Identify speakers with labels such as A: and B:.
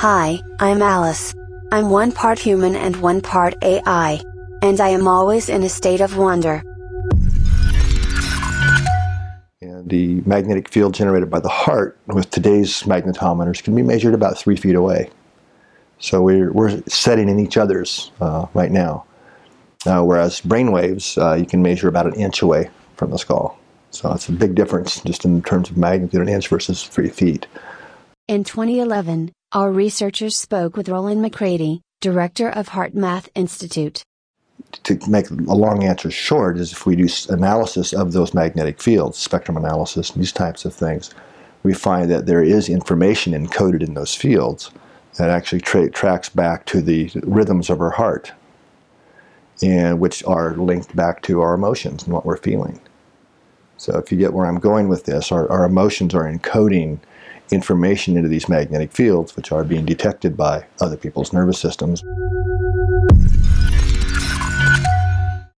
A: Hi, I'm Alice. I'm one part human and one part AI. And I am always in a state of wonder.
B: And the magnetic field generated by the heart with today's magnetometers can be measured about three feet away. So we're, we're setting in each other's uh, right now. Uh, whereas brain waves, uh, you can measure about an inch away from the skull. So it's a big difference just in terms of magnitude, an inch versus three feet.
A: In 2011, our researchers spoke with Rollin McCraty, director of HeartMath Institute.
B: To make a long answer short, is if we do analysis of those magnetic fields, spectrum analysis, these types of things, we find that there is information encoded in those fields that actually tra- tracks back to the rhythms of our heart, and which are linked back to our emotions and what we're feeling. So if you get where I'm going with this, our, our emotions are encoding information into these magnetic fields, which are being detected by other people's nervous systems.